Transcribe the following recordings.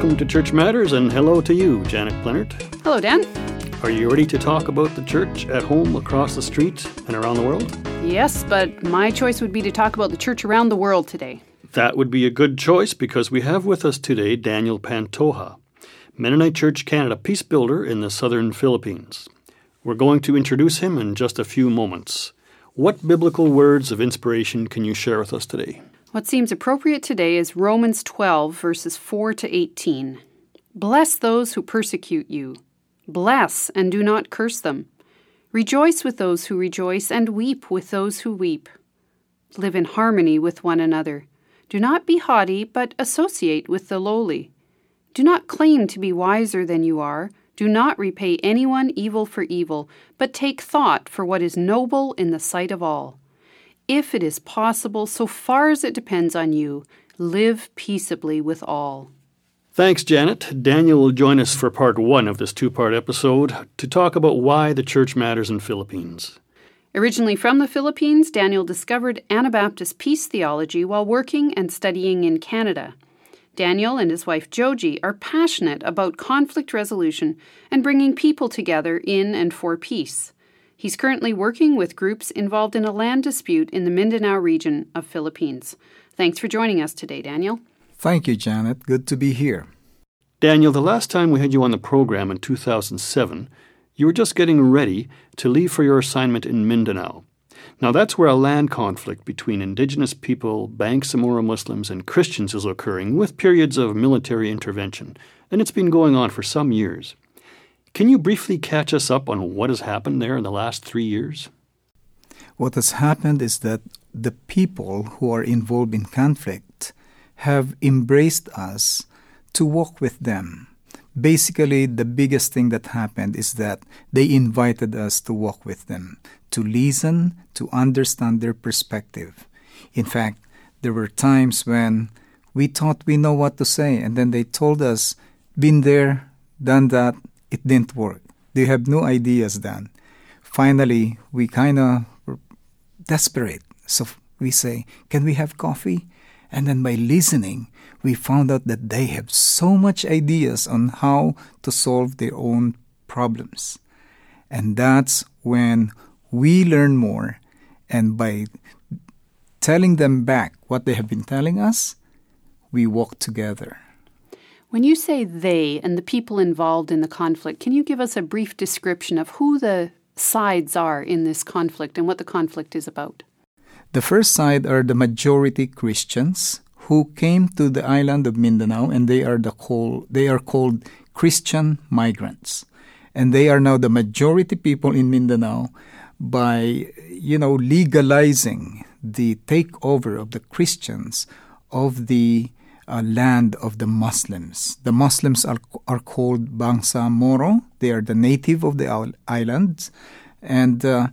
welcome to Church Matters, and hello to you, Janet Plenert. Hello, Dan. Are you ready to talk about the church at home, across the street, and around the world? Yes, but my choice would be to talk about the church around the world today. That would be a good choice because we have with us today Daniel Pantoja, Mennonite Church Canada peace builder in the southern Philippines. We're going to introduce him in just a few moments. What biblical words of inspiration can you share with us today? What seems appropriate today is Romans 12, verses 4 to 18. Bless those who persecute you. Bless and do not curse them. Rejoice with those who rejoice, and weep with those who weep. Live in harmony with one another. Do not be haughty, but associate with the lowly. Do not claim to be wiser than you are. Do not repay anyone evil for evil, but take thought for what is noble in the sight of all if it is possible, so far as it depends on you, live peaceably with all. Thanks, Janet. Daniel will join us for part one of this two part episode to talk about why the church matters in Philippines. Originally from the Philippines, Daniel discovered Anabaptist peace theology while working and studying in Canada. Daniel and his wife Joji are passionate about conflict resolution and bringing people together in and for peace. He's currently working with groups involved in a land dispute in the Mindanao region of Philippines. Thanks for joining us today, Daniel. Thank you, Janet. Good to be here. Daniel, the last time we had you on the program in 2007, you were just getting ready to leave for your assignment in Mindanao. Now, that's where a land conflict between indigenous people, Bangsamoro Muslims, and Christians is occurring with periods of military intervention, and it's been going on for some years. Can you briefly catch us up on what has happened there in the last three years? What has happened is that the people who are involved in conflict have embraced us to walk with them. Basically, the biggest thing that happened is that they invited us to walk with them, to listen, to understand their perspective. In fact, there were times when we thought we know what to say, and then they told us, been there, done that, it didn't work. They have no ideas then. Finally, we kind of desperate. So we say, Can we have coffee? And then by listening, we found out that they have so much ideas on how to solve their own problems. And that's when we learn more. And by telling them back what they have been telling us, we walk together. When you say they and the people involved in the conflict, can you give us a brief description of who the sides are in this conflict and what the conflict is about? The first side are the majority Christians who came to the island of Mindanao and they are the call, they are called Christian migrants. And they are now the majority people in Mindanao by you know legalizing the takeover of the Christians of the uh, land of the Muslims. The Muslims are, are called Bangsa Moro. They are the native of the islands. And uh,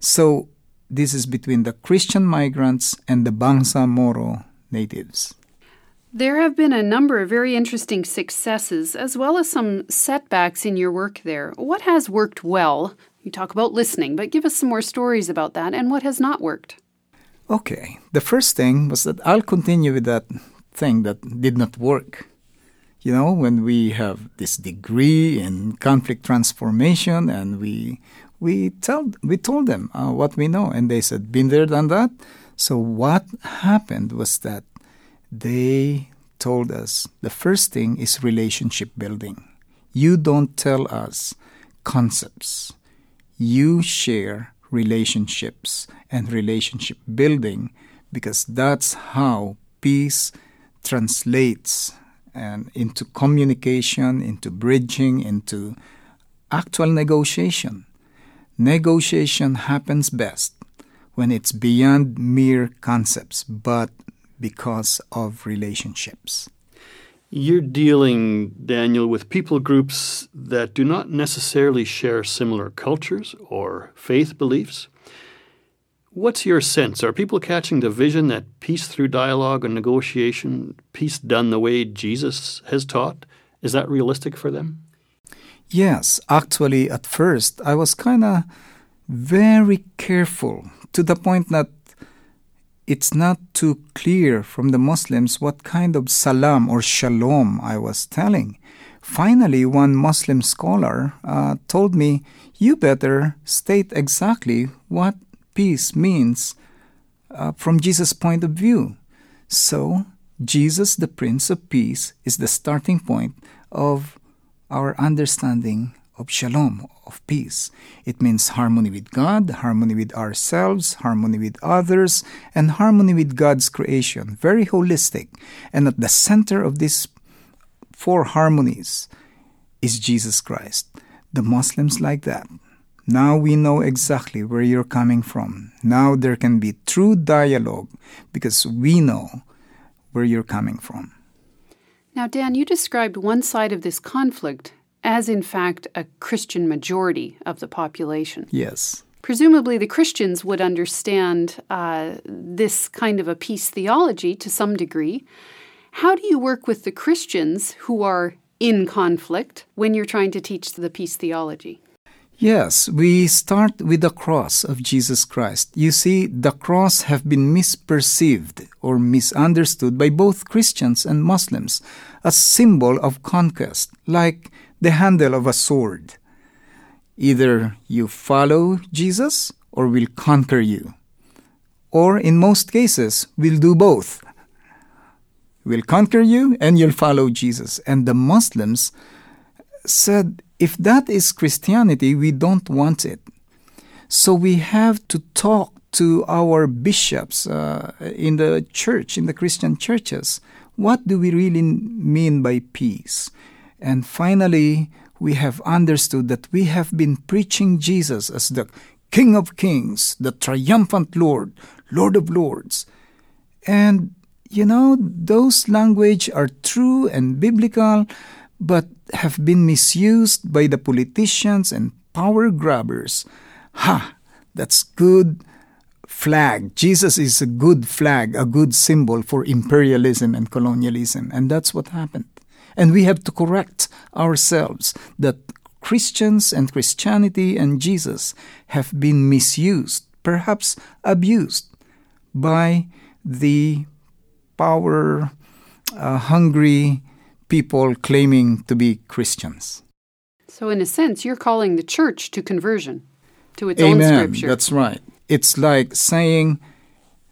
so this is between the Christian migrants and the Bangsa Moro natives. There have been a number of very interesting successes as well as some setbacks in your work there. What has worked well? You talk about listening, but give us some more stories about that and what has not worked. Okay. The first thing was that I'll continue with that thing that did not work. You know, when we have this degree in conflict transformation and we we tell we told them uh, what we know and they said been there done that. So what happened was that they told us the first thing is relationship building. You don't tell us concepts. You share relationships and relationship building because that's how peace translates and into communication, into bridging, into actual negotiation. Negotiation happens best when it's beyond mere concepts, but because of relationships. You're dealing, Daniel, with people groups that do not necessarily share similar cultures or faith beliefs. What's your sense? Are people catching the vision that peace through dialogue and negotiation, peace done the way Jesus has taught, is that realistic for them? Yes, actually, at first, I was kind of very careful to the point that it's not too clear from the Muslims what kind of salam or shalom I was telling. Finally, one Muslim scholar uh, told me, You better state exactly what peace means uh, from Jesus' point of view. So, Jesus, the Prince of Peace, is the starting point of our understanding of shalom, of peace. It means harmony with God, harmony with ourselves, harmony with others, and harmony with God's creation. Very holistic. And at the center of these four harmonies is Jesus Christ. The Muslims like that. Now we know exactly where you're coming from. Now there can be true dialogue because we know where you're coming from. Now, Dan, you described one side of this conflict as, in fact, a Christian majority of the population. Yes. Presumably, the Christians would understand uh, this kind of a peace theology to some degree. How do you work with the Christians who are in conflict when you're trying to teach the peace theology? Yes, we start with the cross of Jesus Christ. You see, the cross have been misperceived or misunderstood by both Christians and Muslims, a symbol of conquest, like the handle of a sword. Either you follow Jesus or we'll conquer you. Or in most cases, we'll do both. We'll conquer you and you'll follow Jesus. And the Muslims said, if that is Christianity, we don't want it. So we have to talk to our bishops uh, in the church, in the Christian churches. What do we really mean by peace? And finally, we have understood that we have been preaching Jesus as the King of Kings, the triumphant Lord, Lord of Lords. And, you know, those language are true and biblical, but have been misused by the politicians and power grabbers. Ha! That's good flag. Jesus is a good flag, a good symbol for imperialism and colonialism. And that's what happened. And we have to correct ourselves that Christians and Christianity and Jesus have been misused, perhaps abused, by the power uh, hungry people claiming to be Christians. So, in a sense, you're calling the church to conversion, to its Amen. own scripture. That's right. It's like saying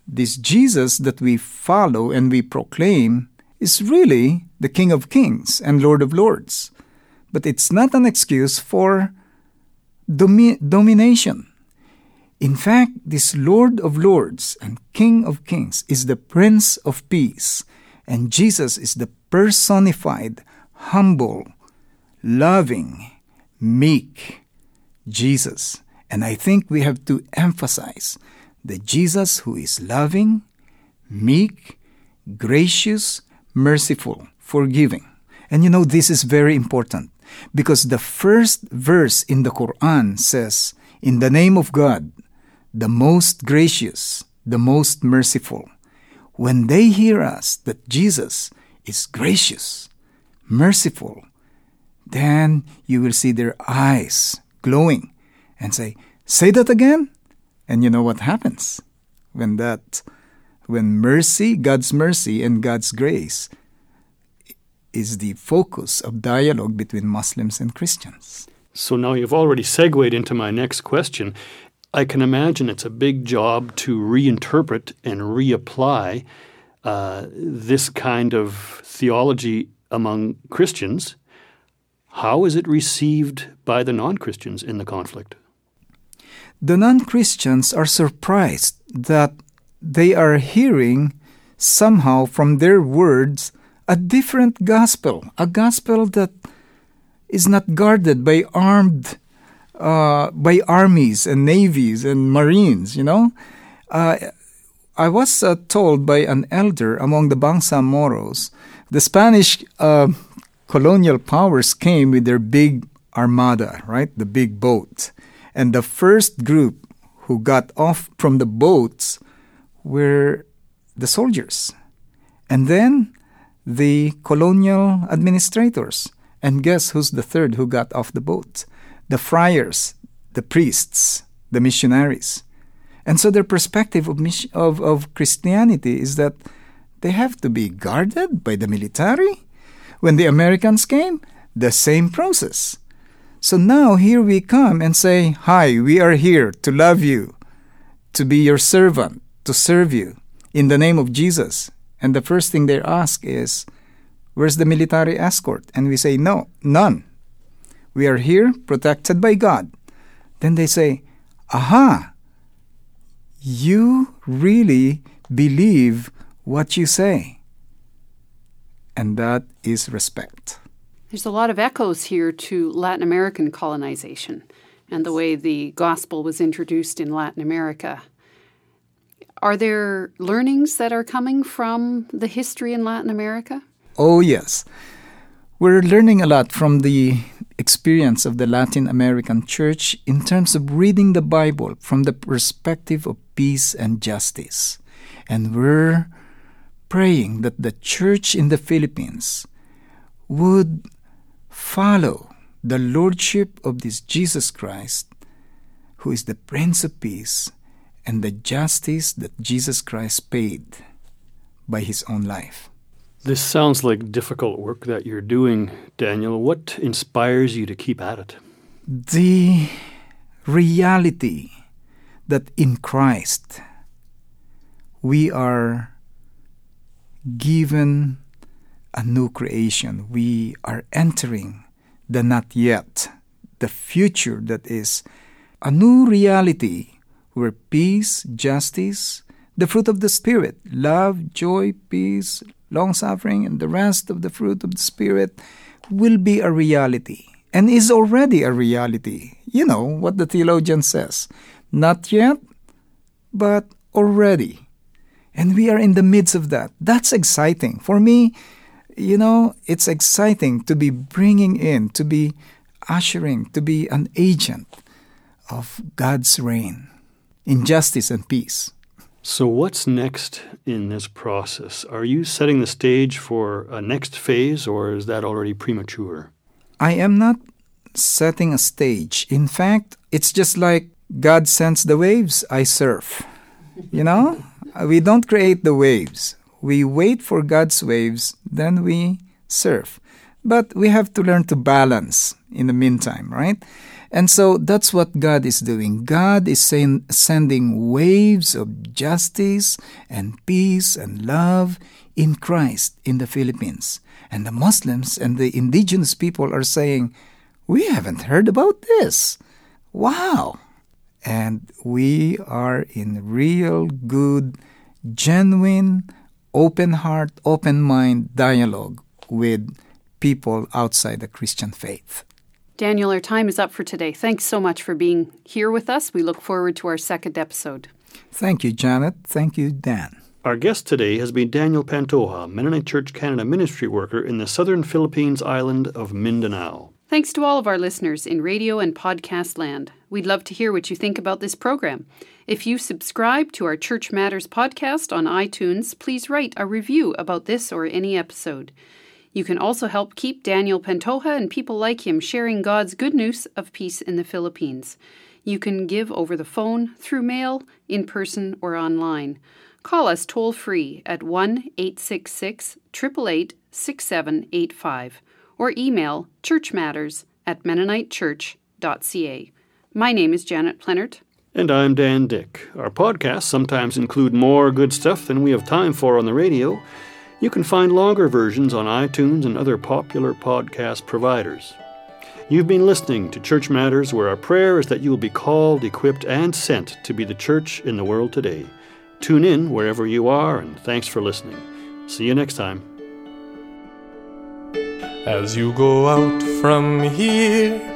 this Jesus that we follow and we proclaim is really the King of Kings and Lord of Lords. But it's not an excuse for domi- domination. In fact, this Lord of Lords and King of Kings is the Prince of Peace, and Jesus is the personified, humble, loving, meek Jesus. And I think we have to emphasize the Jesus who is loving, meek, gracious, merciful, forgiving. And you know, this is very important because the first verse in the Quran says, In the name of God, the most gracious, the most merciful. When they hear us that Jesus is gracious, merciful, then you will see their eyes glowing and say, Say that again. And you know what happens when that, when mercy, God's mercy, and God's grace is the focus of dialogue between Muslims and Christians. So now you've already segued into my next question. I can imagine it's a big job to reinterpret and reapply uh, this kind of theology among Christians. How is it received by the non Christians in the conflict? The non Christians are surprised that they are hearing somehow from their words a different gospel, a gospel that is not guarded by armed, uh, by armies and navies and marines, you know. Uh, I was uh, told by an elder among the Bangsamoros, the Spanish uh, colonial powers came with their big armada, right? The big boat. And the first group who got off from the boats were the soldiers. And then the colonial administrators. And guess who's the third who got off the boat? The friars, the priests, the missionaries. And so their perspective of, of, of Christianity is that they have to be guarded by the military. When the Americans came, the same process. So now here we come and say, Hi, we are here to love you, to be your servant, to serve you in the name of Jesus. And the first thing they ask is, Where's the military escort? And we say, No, none. We are here protected by God. Then they say, Aha, you really believe what you say. And that is respect. There's a lot of echoes here to Latin American colonization and the way the gospel was introduced in Latin America. Are there learnings that are coming from the history in Latin America? Oh, yes. We're learning a lot from the experience of the Latin American church in terms of reading the Bible from the perspective of peace and justice. And we're praying that the church in the Philippines would follow the lordship of this Jesus Christ, who is the Prince of Peace, and the justice that Jesus Christ paid by his own life. This sounds like difficult work that you're doing, Daniel. What inspires you to keep at it? The reality that in Christ we are given a new creation. We are entering the not yet, the future that is a new reality where peace, justice, the fruit of the Spirit, love, joy, peace, long suffering, and the rest of the fruit of the Spirit will be a reality and is already a reality. You know what the theologian says not yet, but already. And we are in the midst of that. That's exciting. For me, you know, it's exciting to be bringing in, to be ushering, to be an agent of God's reign in justice and peace. So, what's next in this process? Are you setting the stage for a next phase, or is that already premature? I am not setting a stage. In fact, it's just like God sends the waves, I surf. You know? we don't create the waves. We wait for God's waves, then we surf. But we have to learn to balance in the meantime, right? And so that's what God is doing. God is sending waves of justice and peace and love in Christ in the Philippines. And the Muslims and the indigenous people are saying, We haven't heard about this. Wow. And we are in real good, genuine, open heart, open mind dialogue with people outside the Christian faith. Daniel, our time is up for today. Thanks so much for being here with us. We look forward to our second episode. Thank you, Janet. Thank you, Dan. Our guest today has been Daniel Pantoja, Mennonite Church Canada ministry worker in the southern Philippines island of Mindanao. Thanks to all of our listeners in radio and podcast land. We'd love to hear what you think about this program. If you subscribe to our Church Matters podcast on iTunes, please write a review about this or any episode. You can also help keep Daniel Pantoja and people like him sharing God's good news of peace in the Philippines. You can give over the phone, through mail, in person, or online. Call us toll free at 1 866 888 6785 or email churchmatters at mennonitechurch.ca. My name is Janet Plenert. And I'm Dan Dick. Our podcasts sometimes include more good stuff than we have time for on the radio. You can find longer versions on iTunes and other popular podcast providers. You've been listening to Church Matters, where our prayer is that you will be called, equipped, and sent to be the church in the world today. Tune in wherever you are, and thanks for listening. See you next time. As you go out from here,